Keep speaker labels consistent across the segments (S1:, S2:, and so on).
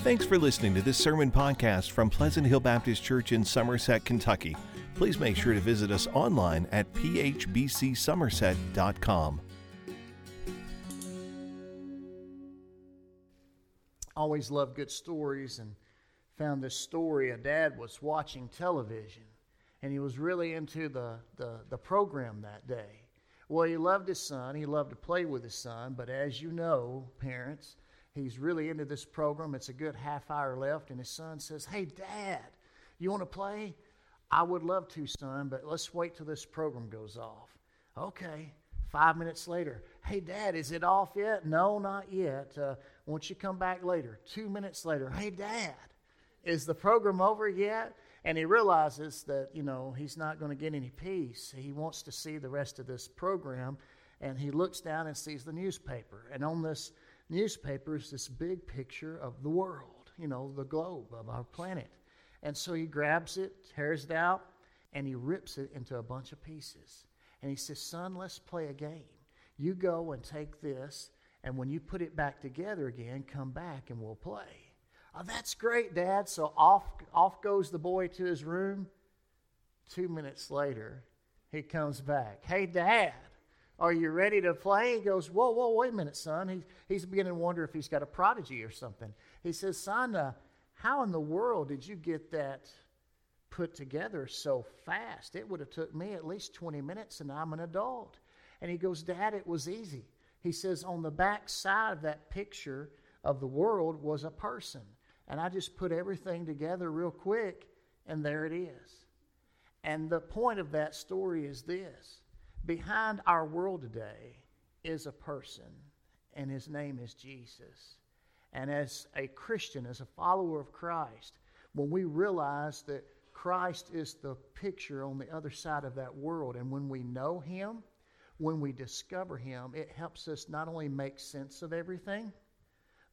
S1: Thanks for listening to this sermon podcast from Pleasant Hill Baptist Church in Somerset, Kentucky. Please make sure to visit us online at phbcsomerset.com.
S2: Always love good stories and found this story. A dad was watching television and he was really into the, the, the program that day. Well, he loved his son, he loved to play with his son, but as you know, parents, he's really into this program. It's a good half hour left, and his son says, Hey, Dad, you want to play? I would love to, son, but let's wait till this program goes off. Okay. Five minutes later, hey, Dad, is it off yet? No, not yet. Uh, won't you come back later? Two minutes later, hey, Dad, is the program over yet? And he realizes that, you know, he's not going to get any peace. He wants to see the rest of this program. And he looks down and sees the newspaper. And on this newspaper is this big picture of the world, you know, the globe of our planet. And so he grabs it, tears it out, and he rips it into a bunch of pieces. And he says, Son, let's play a game. You go and take this, and when you put it back together again, come back and we'll play. Oh, that's great, Dad. So off, off goes the boy to his room. Two minutes later, he comes back. Hey, Dad, are you ready to play? He goes, Whoa, whoa, wait a minute, son. He, he's beginning to wonder if he's got a prodigy or something. He says, Son, uh, how in the world did you get that put together so fast? It would have took me at least 20 minutes, and I'm an adult. And he goes, Dad, it was easy. He says, On the back side of that picture of the world was a person. And I just put everything together real quick, and there it is. And the point of that story is this behind our world today is a person, and his name is Jesus. And as a Christian, as a follower of Christ, when we realize that Christ is the picture on the other side of that world, and when we know him, when we discover him, it helps us not only make sense of everything,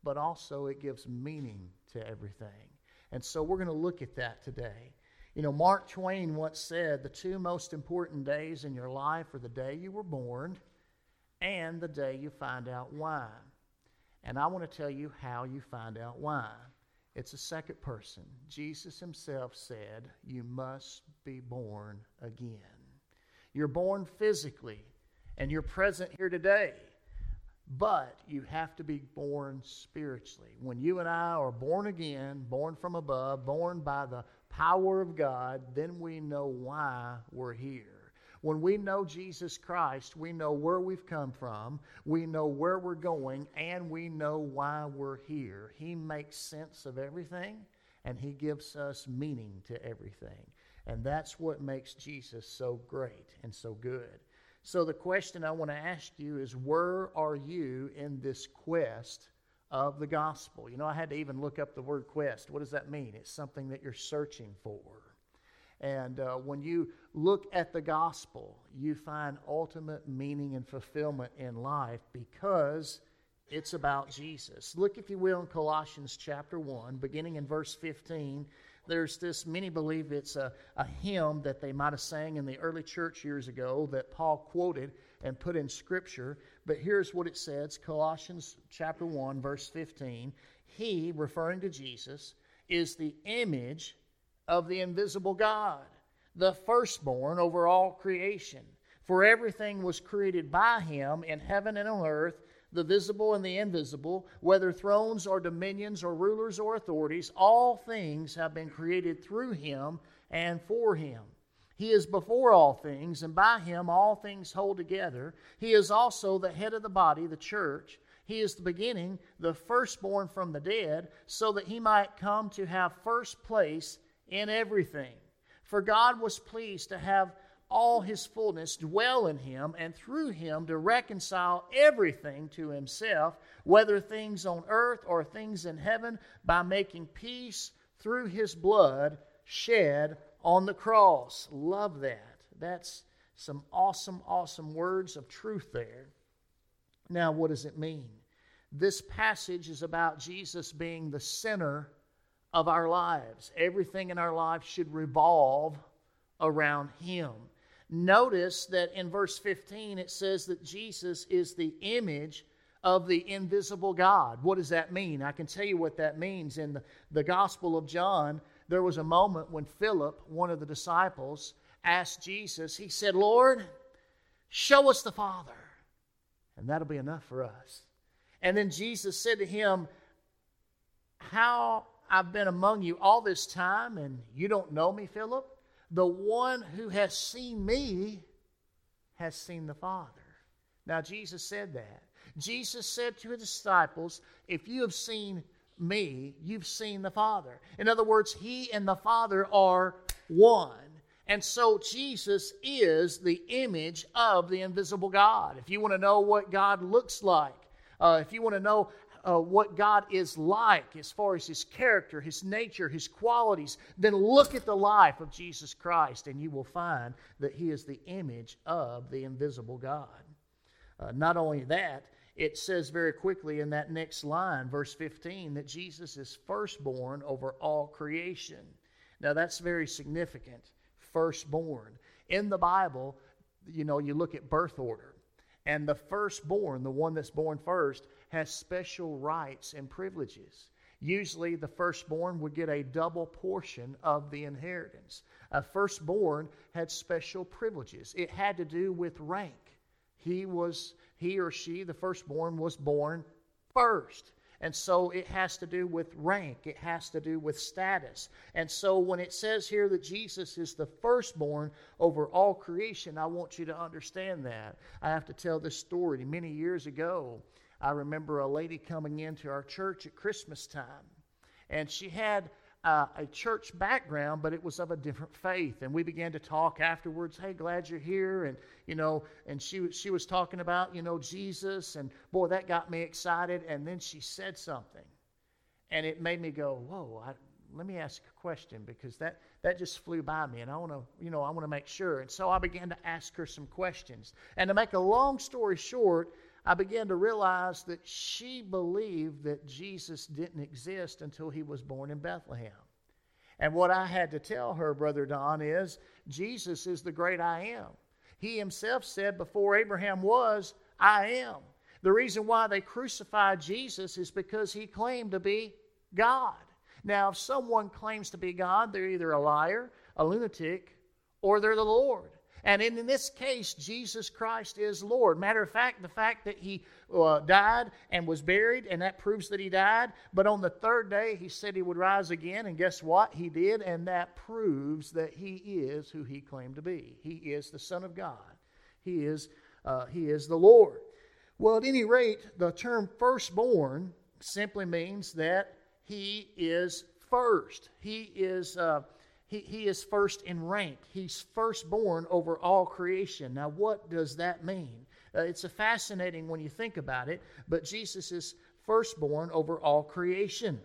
S2: but also it gives meaning to everything. And so we're going to look at that today. You know, Mark Twain once said the two most important days in your life are the day you were born and the day you find out why. And I want to tell you how you find out why. It's a second person. Jesus himself said, You must be born again. You're born physically, and you're present here today, but you have to be born spiritually. When you and I are born again, born from above, born by the power of God, then we know why we're here. When we know Jesus Christ, we know where we've come from, we know where we're going, and we know why we're here. He makes sense of everything, and He gives us meaning to everything. And that's what makes Jesus so great and so good. So, the question I want to ask you is where are you in this quest of the gospel? You know, I had to even look up the word quest. What does that mean? It's something that you're searching for. And uh, when you look at the gospel, you find ultimate meaning and fulfillment in life because it's about Jesus. Look, if you will, in Colossians chapter 1, beginning in verse 15. There's this, many believe it's a, a hymn that they might have sang in the early church years ago that Paul quoted and put in Scripture. But here's what it says Colossians chapter 1, verse 15. He, referring to Jesus, is the image of the invisible God, the firstborn over all creation. For everything was created by him in heaven and on earth, the visible and the invisible, whether thrones or dominions or rulers or authorities, all things have been created through him and for him. He is before all things, and by him all things hold together. He is also the head of the body, the church. He is the beginning, the firstborn from the dead, so that he might come to have first place in everything. For God was pleased to have all his fullness dwell in him, and through him to reconcile everything to himself, whether things on earth or things in heaven, by making peace through his blood shed on the cross. Love that. That's some awesome, awesome words of truth there. Now, what does it mean? This passage is about Jesus being the center of our lives. Everything in our lives should revolve around Him. Notice that in verse 15 it says that Jesus is the image of the invisible God. What does that mean? I can tell you what that means. In the, the Gospel of John, there was a moment when Philip, one of the disciples, asked Jesus, he said, Lord, show us the Father, and that'll be enough for us. And then Jesus said to him, How I've been among you all this time, and you don't know me, Philip? The one who has seen me has seen the Father. Now, Jesus said that. Jesus said to his disciples, If you have seen me, you've seen the Father. In other words, he and the Father are one. And so Jesus is the image of the invisible God. If you want to know what God looks like, uh, if you want to know uh, what God is like as far as his character, his nature, his qualities, then look at the life of Jesus Christ and you will find that he is the image of the invisible God. Uh, not only that, it says very quickly in that next line, verse 15, that Jesus is firstborn over all creation. Now that's very significant. Firstborn. In the Bible, you know, you look at birth order. And the firstborn, the one that's born first, has special rights and privileges. Usually, the firstborn would get a double portion of the inheritance. A firstborn had special privileges. It had to do with rank. He was he or she, the firstborn, was born first. And so it has to do with rank, it has to do with status. And so when it says here that Jesus is the firstborn over all creation, I want you to understand that. I have to tell this story. Many years ago, I remember a lady coming into our church at Christmas time, and she had uh, a church background, but it was of a different faith. And we began to talk afterwards. Hey, glad you're here. And you know, and she she was talking about you know Jesus, and boy, that got me excited. And then she said something, and it made me go, whoa. I, let me ask a question because that that just flew by me, and I want to you know I want to make sure. And so I began to ask her some questions. And to make a long story short. I began to realize that she believed that Jesus didn't exist until he was born in Bethlehem. And what I had to tell her, Brother Don, is Jesus is the great I am. He himself said, Before Abraham was, I am. The reason why they crucified Jesus is because he claimed to be God. Now, if someone claims to be God, they're either a liar, a lunatic, or they're the Lord. And in this case, Jesus Christ is Lord. Matter of fact, the fact that he uh, died and was buried, and that proves that he died. But on the third day, he said he would rise again, and guess what? He did, and that proves that he is who he claimed to be. He is the Son of God. He is, uh, he is the Lord. Well, at any rate, the term firstborn simply means that he is first. He is. Uh, he, he is first in rank. He's firstborn over all creation. Now, what does that mean? Uh, it's a fascinating when you think about it, but Jesus is firstborn over all creation.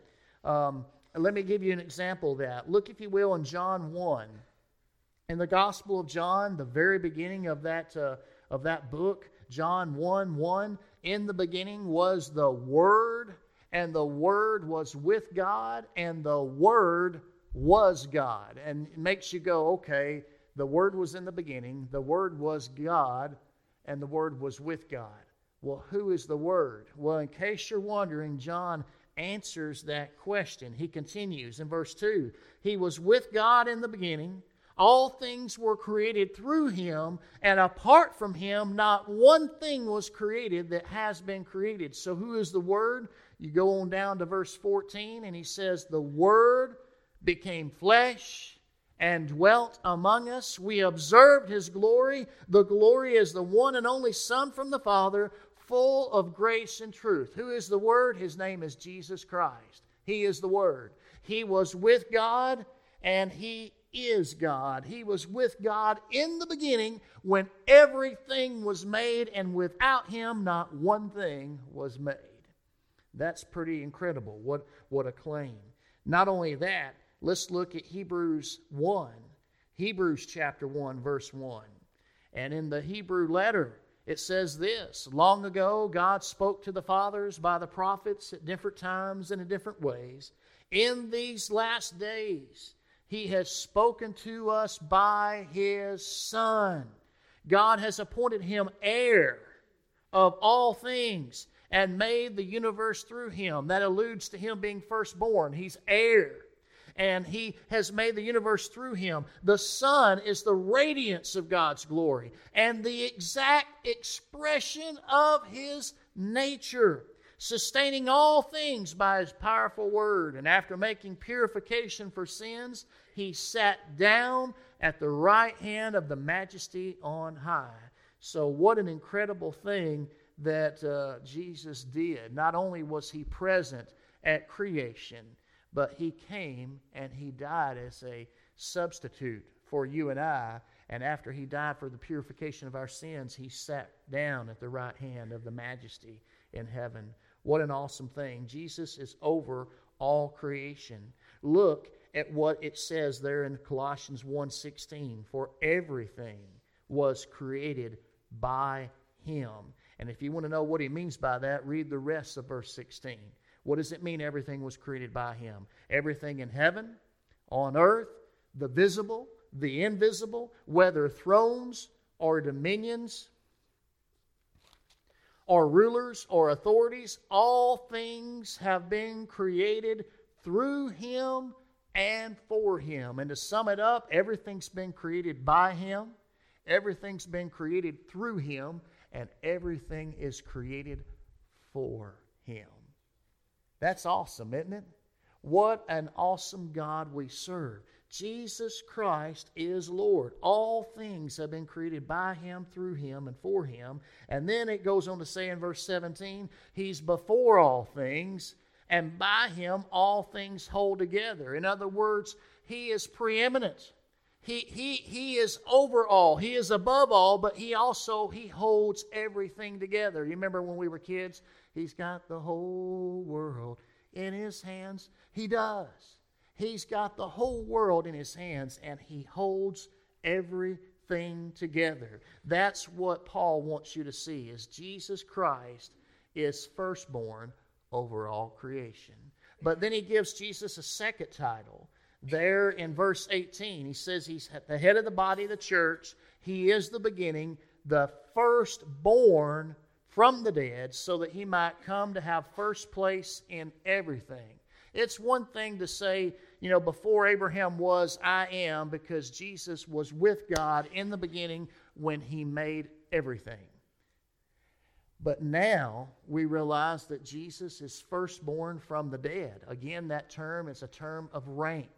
S2: Um, let me give you an example of that. Look, if you will, in John 1. In the Gospel of John, the very beginning of that, uh, of that book, John 1 1, in the beginning was the Word, and the Word was with God, and the Word was God. And it makes you go, okay, the Word was in the beginning, the Word was God, and the Word was with God. Well, who is the Word? Well, in case you're wondering, John answers that question. He continues in verse 2 He was with God in the beginning. All things were created through him, and apart from him, not one thing was created that has been created. So, who is the Word? You go on down to verse 14, and he says, The Word became flesh and dwelt among us. We observed his glory. The glory is the one and only Son from the Father, full of grace and truth. Who is the Word? His name is Jesus Christ. He is the Word. He was with God and he is God. He was with God in the beginning when everything was made, and without him, not one thing was made. That's pretty incredible. What, what a claim. Not only that, Let's look at Hebrews 1. Hebrews chapter 1, verse 1. And in the Hebrew letter, it says this Long ago, God spoke to the fathers by the prophets at different times and in different ways. In these last days, He has spoken to us by His Son. God has appointed Him heir of all things and made the universe through him. That alludes to him being firstborn. He's heir and he has made the universe through him. The Son is the radiance of God's glory and the exact expression of his nature, sustaining all things by his powerful word. And after making purification for sins, he sat down at the right hand of the majesty on high. So, what an incredible thing that uh, Jesus did. Not only was he present at creation, but he came and he died as a substitute for you and I. And after he died for the purification of our sins, he sat down at the right hand of the majesty in heaven. What an awesome thing. Jesus is over all creation. Look at what it says there in Colossians 1:16, for everything was created by him. And if you want to know what he means by that, read the rest of verse 16. What does it mean everything was created by him? Everything in heaven, on earth, the visible, the invisible, whether thrones or dominions or rulers or authorities, all things have been created through him and for him. And to sum it up, everything's been created by him, everything's been created through him, and everything is created for him. That's awesome, isn't it? What an awesome God we serve. Jesus Christ is Lord. All things have been created by Him, through Him, and for Him. And then it goes on to say in verse 17, He's before all things, and by Him all things hold together. In other words, He is preeminent. He, he, he is over all. He is above all, but He also He holds everything together. You remember when we were kids? He's got the whole world in his hands. He does. He's got the whole world in his hands and he holds everything together. That's what Paul wants you to see is Jesus Christ is firstborn over all creation. But then he gives Jesus a second title. There in verse 18, he says he's at the head of the body of the church. He is the beginning, the firstborn from the dead so that he might come to have first place in everything. It's one thing to say, you know, before Abraham was, I am, because Jesus was with God in the beginning when he made everything. But now we realize that Jesus is firstborn from the dead. Again, that term is a term of rank,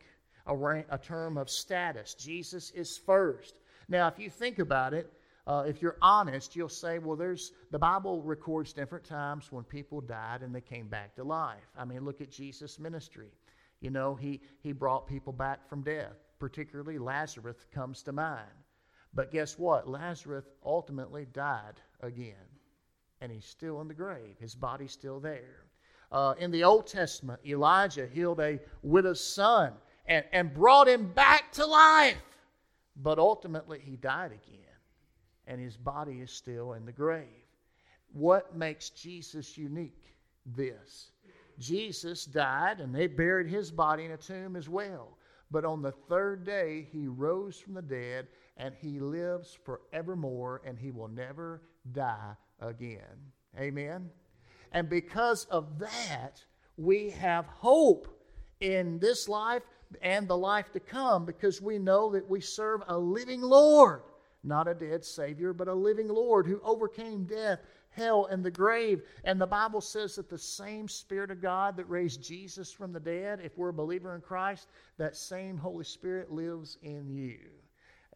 S2: a, rank, a term of status. Jesus is first. Now, if you think about it, uh, if you're honest, you'll say, well, there's the Bible records different times when people died and they came back to life. I mean, look at Jesus' ministry. You know, he, he brought people back from death, particularly Lazarus comes to mind. But guess what? Lazarus ultimately died again, and he's still in the grave. His body's still there. Uh, in the Old Testament, Elijah healed a widow's son and, and brought him back to life, but ultimately he died again and his body is still in the grave. What makes Jesus unique? This. Jesus died and they buried his body in a tomb as well. But on the third day, he rose from the dead and he lives forevermore and he will never die again. Amen. And because of that, we have hope in this life and the life to come because we know that we serve a living Lord not a dead Savior, but a living Lord who overcame death, hell, and the grave. And the Bible says that the same Spirit of God that raised Jesus from the dead, if we're a believer in Christ, that same Holy Spirit lives in you.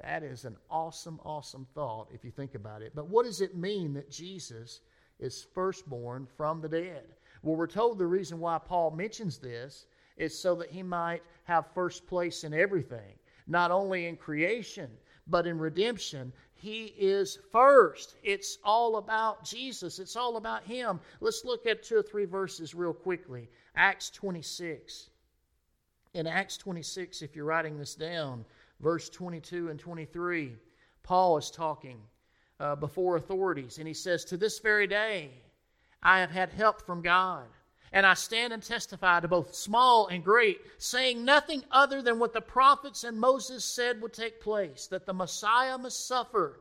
S2: That is an awesome, awesome thought if you think about it. But what does it mean that Jesus is firstborn from the dead? Well, we're told the reason why Paul mentions this is so that he might have first place in everything, not only in creation, but in redemption, He is first. It's all about Jesus, it's all about Him. Let's look at two or three verses real quickly. Acts 26. In Acts 26, if you're writing this down, verse 22 and 23, Paul is talking uh, before authorities, and he says, To this very day, I have had help from God and I stand and testify to both small and great, saying nothing other than what the prophets and Moses said would take place that the Messiah must suffer,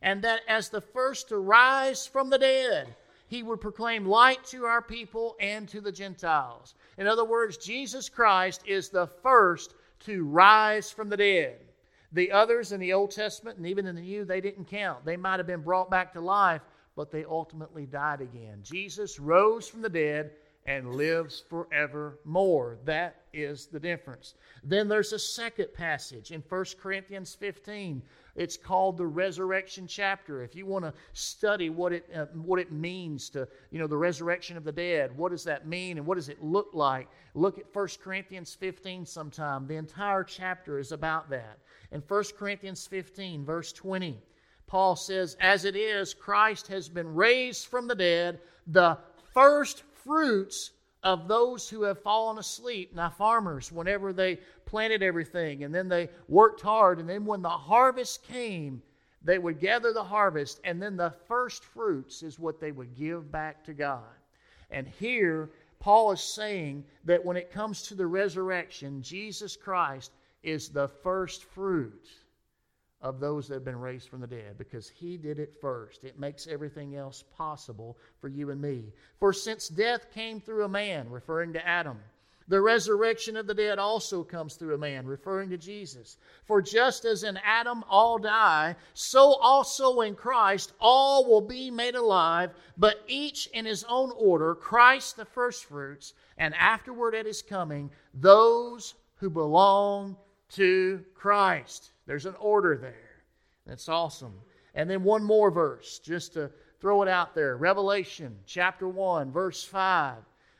S2: and that as the first to rise from the dead, he would proclaim light to our people and to the Gentiles. In other words, Jesus Christ is the first to rise from the dead. The others in the Old Testament and even in the New, they didn't count. They might have been brought back to life, but they ultimately died again. Jesus rose from the dead and lives forevermore. That is the difference. Then there's a second passage in 1 Corinthians 15. It's called the resurrection chapter. If you want to study what it uh, what it means to, you know, the resurrection of the dead, what does that mean and what does it look like? Look at 1 Corinthians 15 sometime. The entire chapter is about that. In 1 Corinthians 15 verse 20, Paul says, "As it is, Christ has been raised from the dead, the first fruits of those who have fallen asleep. Now, farmers, whenever they planted everything and then they worked hard, and then when the harvest came, they would gather the harvest, and then the first fruits is what they would give back to God. And here, Paul is saying that when it comes to the resurrection, Jesus Christ is the first fruit of those that have been raised from the dead because he did it first. It makes everything else possible for you and me. For since death came through a man, referring to Adam, the resurrection of the dead also comes through a man, referring to Jesus. For just as in Adam all die, so also in Christ all will be made alive, but each in his own order Christ the firstfruits, and afterward at his coming, those who belong to Christ. There's an order there. That's awesome. And then one more verse, just to throw it out there Revelation chapter 1, verse 5.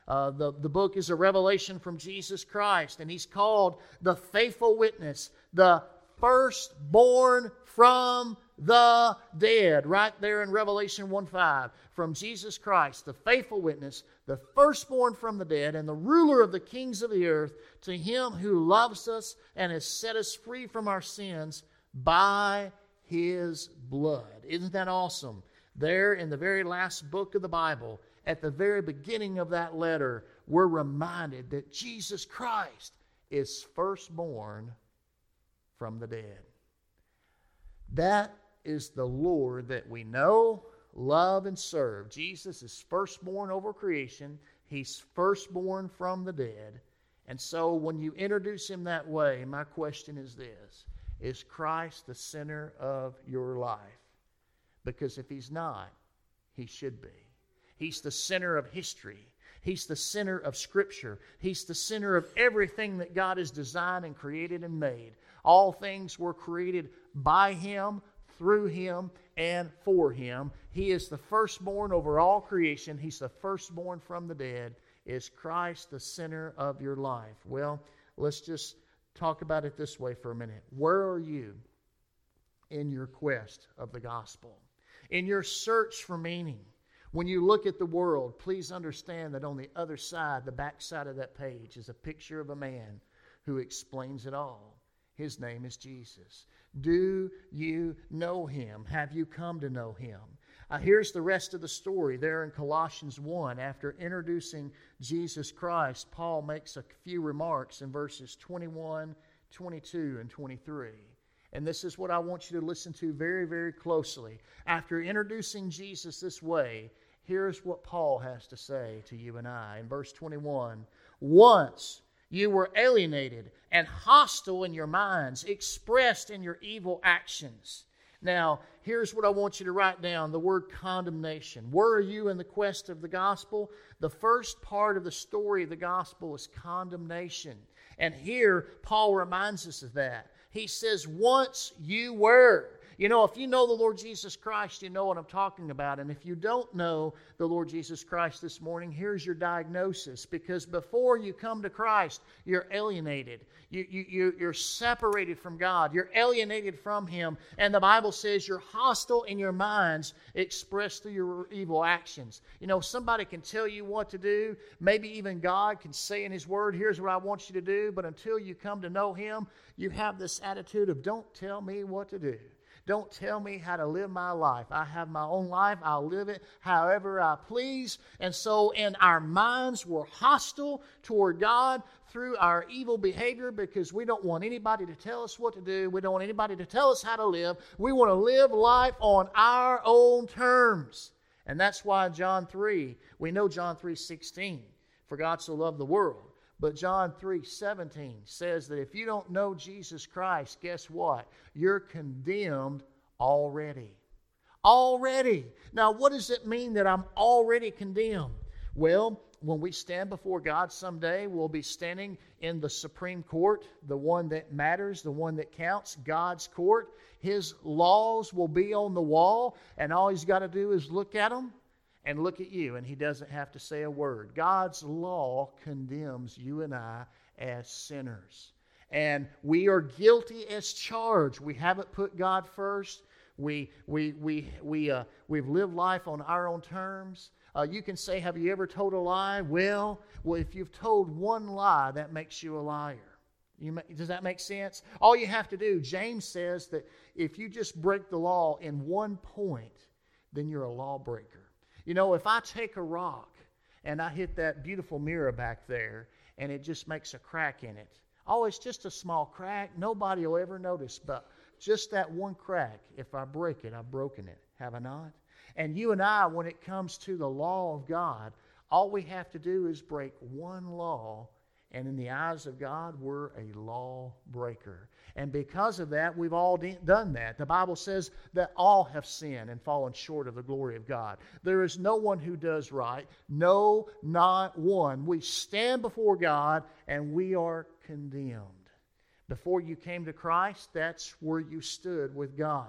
S2: Uh, the, the book is a revelation from Jesus Christ, and he's called the faithful witness, the firstborn from the dead, right there in Revelation 1 5. From Jesus Christ, the faithful witness, the firstborn from the dead, and the ruler of the kings of the earth, to him who loves us and has set us free from our sins by his blood. Isn't that awesome? There in the very last book of the Bible, at the very beginning of that letter, we're reminded that Jesus Christ is firstborn from the dead. That is the Lord that we know, love, and serve. Jesus is firstborn over creation, He's firstborn from the dead. And so when you introduce Him that way, my question is this Is Christ the center of your life? Because if He's not, He should be. He's the center of history. He's the center of Scripture. He's the center of everything that God has designed and created and made. All things were created by Him, through him and for him. He is the firstborn over all creation. He's the firstborn from the dead. Is Christ the center of your life? Well, let's just talk about it this way for a minute. Where are you in your quest of the gospel? In your search for meaning? When you look at the world, please understand that on the other side, the back side of that page, is a picture of a man who explains it all. His name is Jesus. Do you know him? Have you come to know him? Uh, here's the rest of the story there in Colossians 1. After introducing Jesus Christ, Paul makes a few remarks in verses 21, 22, and 23. And this is what I want you to listen to very, very closely. After introducing Jesus this way, here's what Paul has to say to you and I. In verse 21 Once you were alienated and hostile in your minds, expressed in your evil actions. Now, here's what I want you to write down the word condemnation. Were you in the quest of the gospel? The first part of the story of the gospel is condemnation. And here, Paul reminds us of that. He says, Once you were. You know, if you know the Lord Jesus Christ, you know what I'm talking about. And if you don't know the Lord Jesus Christ this morning, here's your diagnosis. Because before you come to Christ, you're alienated. You, you, you, you're separated from God. You're alienated from Him. And the Bible says you're hostile in your minds expressed through your evil actions. You know, somebody can tell you what to do. Maybe even God can say in His Word, here's what I want you to do. But until you come to know Him, you have this attitude of, don't tell me what to do. Don't tell me how to live my life. I have my own life. I'll live it however I please. And so, in our minds, we're hostile toward God through our evil behavior because we don't want anybody to tell us what to do. We don't want anybody to tell us how to live. We want to live life on our own terms. And that's why John 3, we know John 3 16, for God so loved the world. But John 3 17 says that if you don't know Jesus Christ, guess what? You're condemned already. Already. Now, what does it mean that I'm already condemned? Well, when we stand before God someday, we'll be standing in the Supreme Court, the one that matters, the one that counts, God's court. His laws will be on the wall, and all He's got to do is look at them and look at you, and He doesn't have to say a word. God's law condemns you and I as sinners. And we are guilty as charged. We haven't put God first. We, we, we, we, uh, we've lived life on our own terms. Uh, you can say, Have you ever told a lie? Well, well, if you've told one lie, that makes you a liar. You, does that make sense? All you have to do, James says that if you just break the law in one point, then you're a lawbreaker. You know, if I take a rock and I hit that beautiful mirror back there and it just makes a crack in it, oh, it's just a small crack. Nobody will ever notice. But just that one crack, if I break it, I've broken it. Have I not? And you and I, when it comes to the law of God, all we have to do is break one law, and in the eyes of God, we're a lawbreaker. And because of that, we've all done that. The Bible says that all have sinned and fallen short of the glory of God. There is no one who does right, no, not one. We stand before God and we are condemned. Before you came to Christ, that's where you stood with God.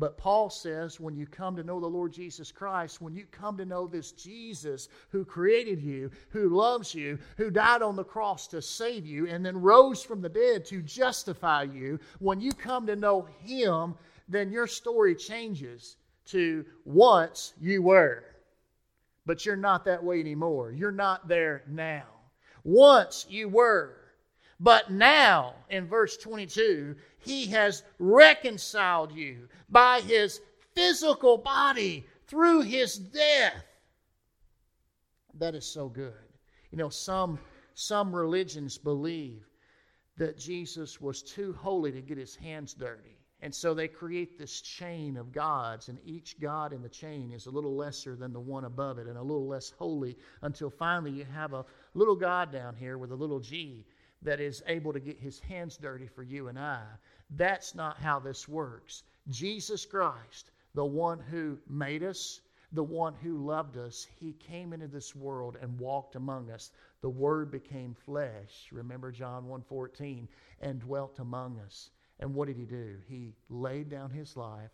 S2: But Paul says when you come to know the Lord Jesus Christ, when you come to know this Jesus who created you, who loves you, who died on the cross to save you, and then rose from the dead to justify you, when you come to know Him, then your story changes to once you were. But you're not that way anymore. You're not there now. Once you were. But now, in verse 22, he has reconciled you by his physical body through his death. That is so good. You know, some, some religions believe that Jesus was too holy to get his hands dirty. And so they create this chain of gods, and each god in the chain is a little lesser than the one above it and a little less holy until finally you have a little god down here with a little g that is able to get his hands dirty for you and I. That's not how this works. Jesus Christ, the one who made us, the one who loved us, he came into this world and walked among us. The word became flesh. Remember John 1:14 and dwelt among us. And what did he do? He laid down his life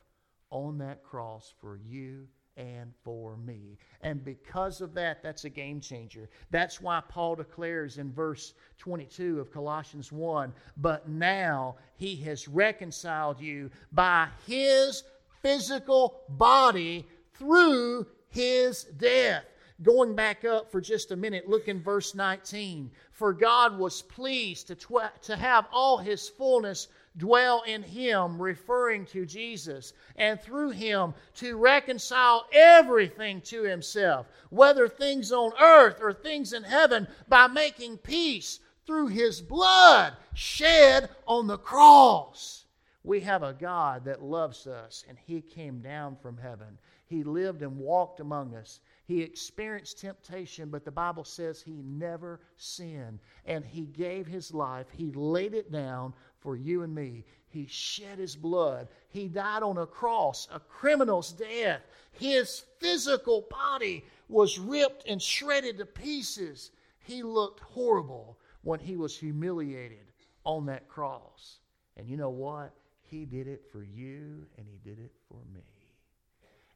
S2: on that cross for you and for me. And because of that, that's a game changer. That's why Paul declares in verse 22 of Colossians 1 But now he has reconciled you by his physical body through his death. Going back up for just a minute, look in verse 19. For God was pleased to, tw- to have all his fullness dwell in him, referring to Jesus, and through him to reconcile everything to himself, whether things on earth or things in heaven, by making peace through his blood shed on the cross. We have a God that loves us, and he came down from heaven. He lived and walked among us. He experienced temptation, but the Bible says he never sinned. And he gave his life, he laid it down for you and me. He shed his blood. He died on a cross, a criminal's death. His physical body was ripped and shredded to pieces. He looked horrible when he was humiliated on that cross. And you know what? He did it for you and he did it for me.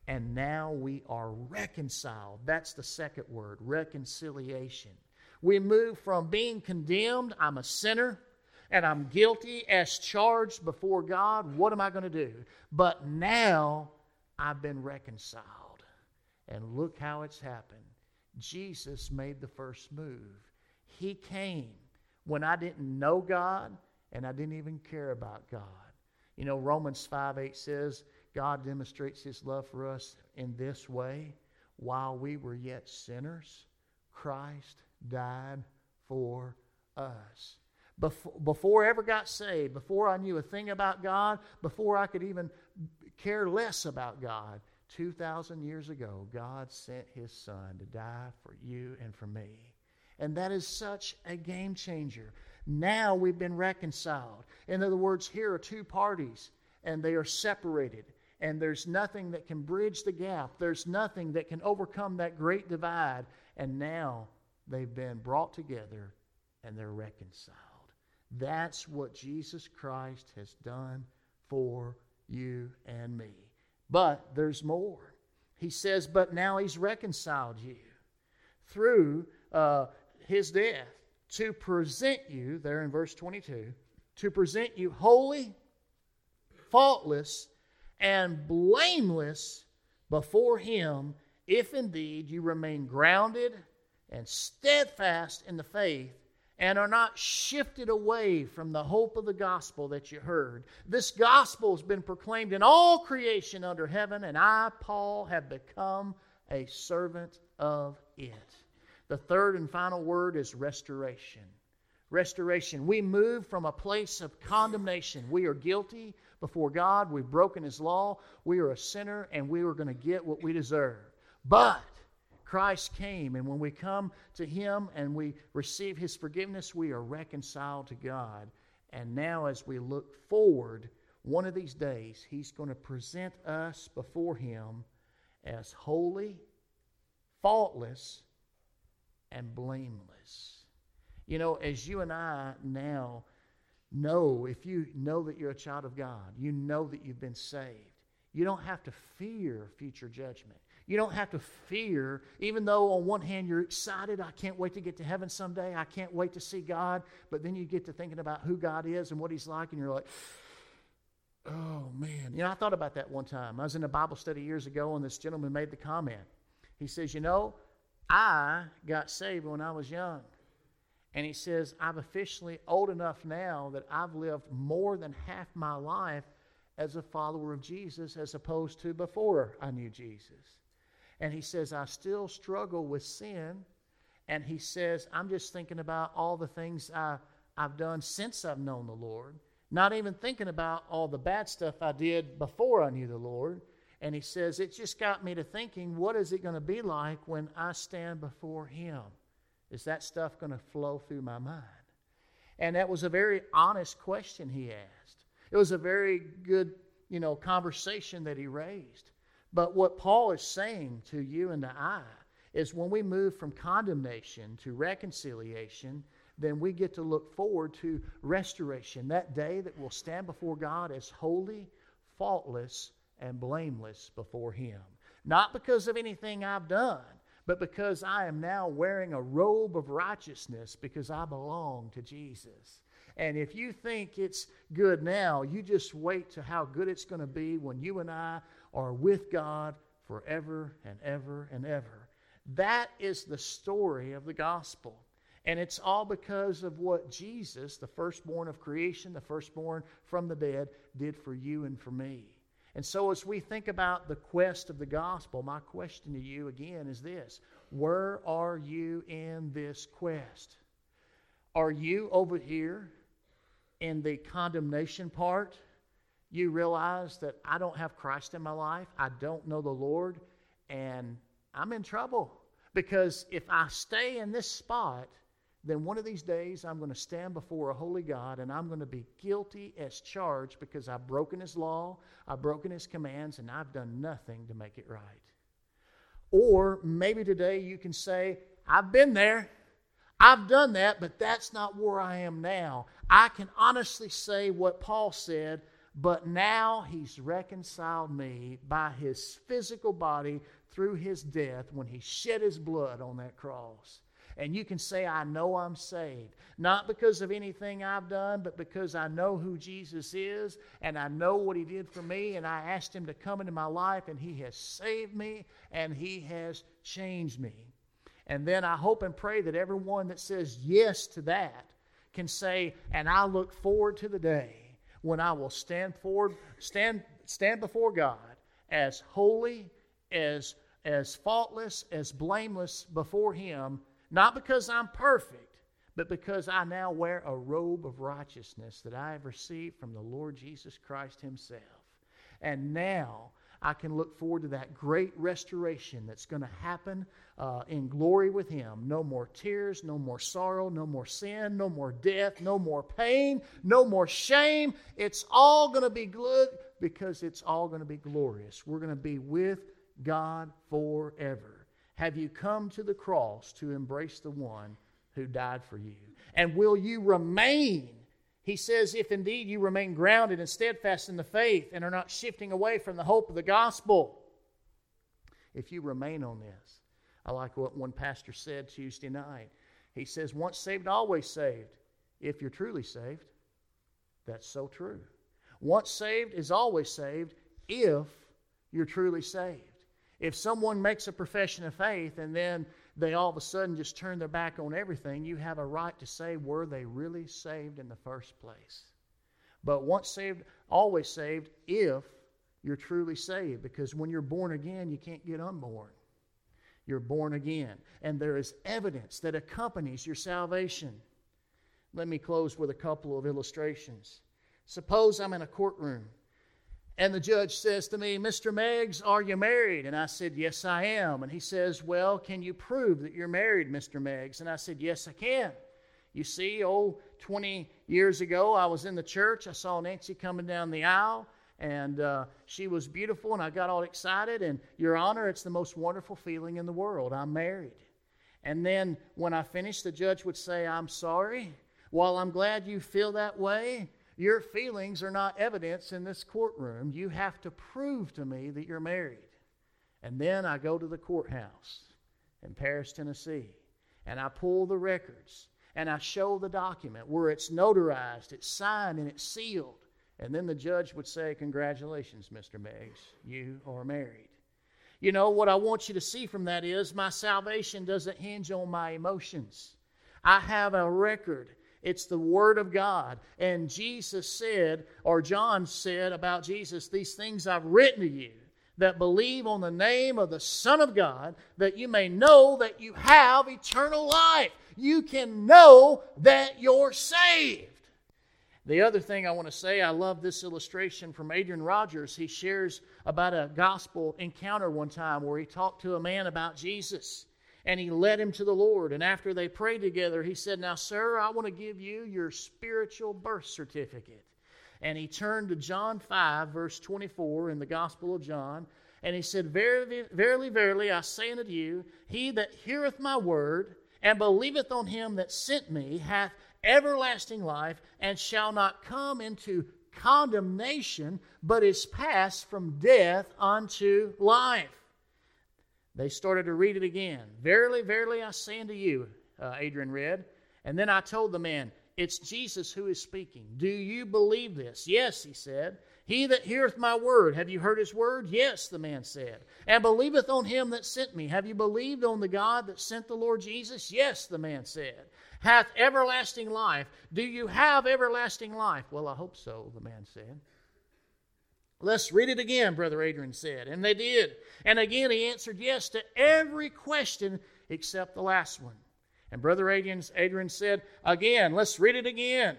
S2: And now we are reconciled. That's the second word reconciliation. We move from being condemned, I'm a sinner, and I'm guilty as charged before God, what am I going to do? But now I've been reconciled. And look how it's happened. Jesus made the first move. He came when I didn't know God and I didn't even care about God. You know, Romans 5 8 says, God demonstrates his love for us in this way. While we were yet sinners, Christ died for us before, I ever got saved, before I knew a thing about God, before I could even care less about God, 2,000 years ago, God sent his son to die for you and for me. And that is such a game changer. Now we've been reconciled. In other words, here are two parties, and they are separated. And there's nothing that can bridge the gap, there's nothing that can overcome that great divide. And now they've been brought together and they're reconciled. That's what Jesus Christ has done for you and me. But there's more. He says, But now he's reconciled you through uh, his death to present you, there in verse 22, to present you holy, faultless, and blameless before him, if indeed you remain grounded and steadfast in the faith and are not shifted away from the hope of the gospel that you heard. This gospel has been proclaimed in all creation under heaven, and I, Paul, have become a servant of it. The third and final word is restoration. Restoration. We move from a place of condemnation. We are guilty before God. We've broken His law. We are a sinner, and we are going to get what we deserve. But Christ came, and when we come to Him and we receive His forgiveness, we are reconciled to God. And now, as we look forward, one of these days, He's going to present us before Him as holy, faultless, and blameless. You know, as you and I now know, if you know that you're a child of God, you know that you've been saved, you don't have to fear future judgment. You don't have to fear, even though on one hand you're excited, I can't wait to get to heaven someday, I can't wait to see God, but then you get to thinking about who God is and what He's like, and you're like, oh man. You know, I thought about that one time. I was in a Bible study years ago, and this gentleman made the comment. He says, You know, I got saved when I was young. And he says, I'm officially old enough now that I've lived more than half my life as a follower of Jesus as opposed to before I knew Jesus. And he says, I still struggle with sin. And he says, I'm just thinking about all the things I, I've done since I've known the Lord, not even thinking about all the bad stuff I did before I knew the Lord. And he says, It just got me to thinking, what is it going to be like when I stand before him? Is that stuff going to flow through my mind? And that was a very honest question he asked. It was a very good, you know, conversation that he raised. But what Paul is saying to you and to I is when we move from condemnation to reconciliation, then we get to look forward to restoration, that day that we'll stand before God as holy, faultless, and blameless before Him. Not because of anything I've done, but because I am now wearing a robe of righteousness because I belong to Jesus. And if you think it's good now, you just wait to how good it's going to be when you and I are with God forever and ever and ever. That is the story of the gospel. And it's all because of what Jesus, the firstborn of creation, the firstborn from the dead, did for you and for me. And so, as we think about the quest of the gospel, my question to you again is this Where are you in this quest? Are you over here in the condemnation part? You realize that I don't have Christ in my life, I don't know the Lord, and I'm in trouble. Because if I stay in this spot, then one of these days I'm going to stand before a holy God and I'm going to be guilty as charged because I've broken His law, I've broken His commands, and I've done nothing to make it right. Or maybe today you can say, I've been there. I've done that, but that's not where I am now. I can honestly say what Paul said but now he's reconciled me by his physical body through his death when he shed his blood on that cross. And you can say, I know I'm saved. Not because of anything I've done, but because I know who Jesus is and I know what he did for me. And I asked him to come into my life and he has saved me and he has changed me. And then I hope and pray that everyone that says yes to that can say, and I look forward to the day when I will stand forward, stand, stand before God as holy, as, as faultless, as blameless before Him, not because I'm perfect, but because I now wear a robe of righteousness that I have received from the Lord Jesus Christ Himself. And now I can look forward to that great restoration that's going to happen uh, in glory with Him. No more tears, no more sorrow, no more sin, no more death, no more pain, no more shame. It's all going to be good because it's all going to be glorious. We're going to be with God forever. Have you come to the cross to embrace the one who died for you? And will you remain? He says, if indeed you remain grounded and steadfast in the faith and are not shifting away from the hope of the gospel. If you remain on this, I like what one pastor said Tuesday night. He says, once saved, always saved. If you're truly saved, that's so true. Once saved is always saved if you're truly saved. If someone makes a profession of faith and then they all of a sudden just turn their back on everything, you have a right to say, were they really saved in the first place? But once saved, always saved if you're truly saved. Because when you're born again, you can't get unborn. You're born again. And there is evidence that accompanies your salvation. Let me close with a couple of illustrations. Suppose I'm in a courtroom and the judge says to me, Mr. Meggs, are you married? And I said, Yes, I am. And he says, Well, can you prove that you're married, Mr. Meggs? And I said, Yes, I can. You see, oh, 20 years ago, I was in the church. I saw Nancy coming down the aisle, and uh, she was beautiful, and I got all excited. And, Your Honor, it's the most wonderful feeling in the world. I'm married. And then when I finished, the judge would say, I'm sorry. While I'm glad you feel that way, your feelings are not evidence in this courtroom. You have to prove to me that you're married. And then I go to the courthouse in Paris, Tennessee, and I pull the records and I show the document where it's notarized, it's signed, and it's sealed. And then the judge would say, Congratulations, Mr. Meggs, you are married. You know, what I want you to see from that is my salvation doesn't hinge on my emotions. I have a record it's the Word of God. And Jesus said, or John said about Jesus, These things I've written to you that believe on the name of the Son of God, that you may know that you have eternal life. You can know that you're saved. The other thing I want to say, I love this illustration from Adrian Rogers. He shares about a gospel encounter one time where he talked to a man about Jesus and he led him to the Lord. And after they prayed together, he said, Now, sir, I want to give you your spiritual birth certificate. And he turned to John 5, verse 24 in the Gospel of John, and he said, Verily, verily, verily, I say unto you, he that heareth my word and believeth on him that sent me hath everlasting life and shall not come into condemnation, but is passed from death unto life. They started to read it again. Verily, verily, I say unto you, uh, Adrian read. And then I told the man, It's Jesus who is speaking. Do you believe this? Yes, he said. He that heareth my word, have you heard his word? Yes, the man said. And believeth on him that sent me. Have you believed on the God that sent the Lord Jesus? Yes, the man said. Hath everlasting life. Do you have everlasting life? Well, I hope so, the man said. Let's read it again, Brother Adrian said. And they did. And again, he answered yes to every question except the last one. And Brother Adrian, Adrian said, Again, let's read it again.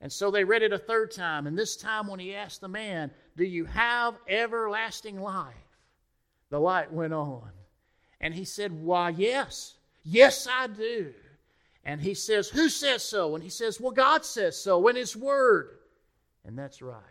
S2: And so they read it a third time. And this time, when he asked the man, Do you have everlasting life? The light went on. And he said, Why, yes. Yes, I do. And he says, Who says so? And he says, Well, God says so in His Word. And that's right.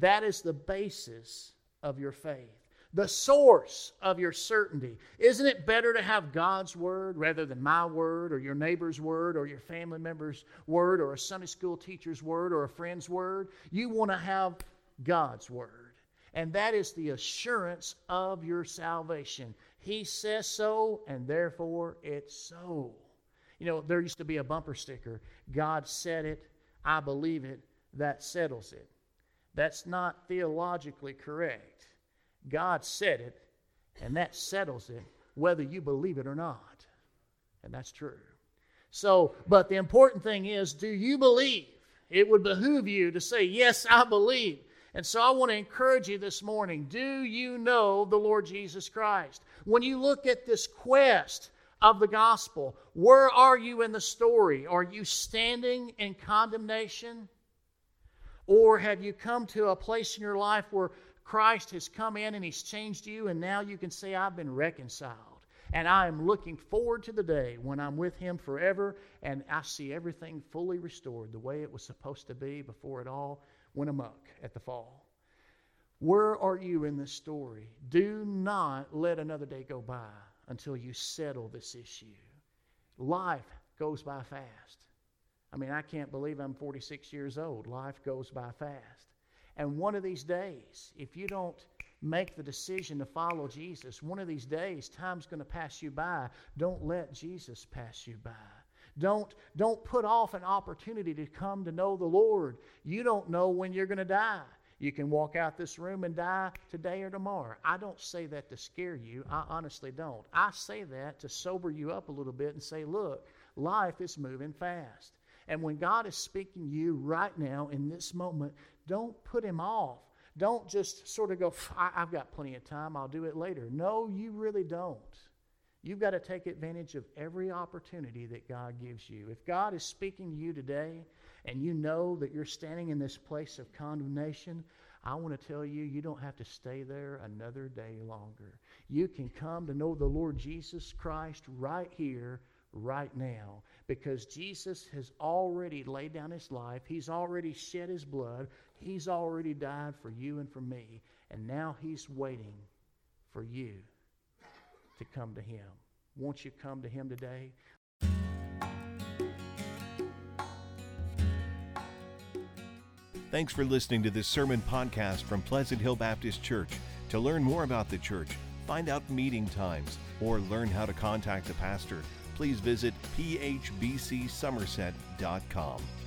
S2: That is the basis of your faith, the source of your certainty. Isn't it better to have God's word rather than my word or your neighbor's word or your family member's word or a Sunday school teacher's word or a friend's word? You want to have God's word. And that is the assurance of your salvation. He says so, and therefore it's so. You know, there used to be a bumper sticker God said it, I believe it, that settles it. That's not theologically correct. God said it, and that settles it, whether you believe it or not. And that's true. So, but the important thing is do you believe? It would behoove you to say, Yes, I believe. And so I want to encourage you this morning do you know the Lord Jesus Christ? When you look at this quest of the gospel, where are you in the story? Are you standing in condemnation? Or have you come to a place in your life where Christ has come in and He's changed you, and now you can say, I've been reconciled. And I am looking forward to the day when I'm with Him forever and I see everything fully restored the way it was supposed to be before it all went amok at the fall. Where are you in this story? Do not let another day go by until you settle this issue. Life goes by fast. I mean, I can't believe I'm 46 years old. Life goes by fast. And one of these days, if you don't make the decision to follow Jesus, one of these days, time's going to pass you by. Don't let Jesus pass you by. Don't, don't put off an opportunity to come to know the Lord. You don't know when you're going to die. You can walk out this room and die today or tomorrow. I don't say that to scare you. I honestly don't. I say that to sober you up a little bit and say, look, life is moving fast. And when God is speaking to you right now in this moment, don't put him off. Don't just sort of go, I've got plenty of time, I'll do it later. No, you really don't. You've got to take advantage of every opportunity that God gives you. If God is speaking to you today and you know that you're standing in this place of condemnation, I want to tell you, you don't have to stay there another day longer. You can come to know the Lord Jesus Christ right here, right now because Jesus has already laid down his life. He's already shed his blood. He's already died for you and for me. And now he's waiting for you to come to him. Won't you come to him today?
S1: Thanks for listening to this sermon podcast from Pleasant Hill Baptist Church. To learn more about the church, find out meeting times, or learn how to contact the pastor, please visit phbcsomerset.com.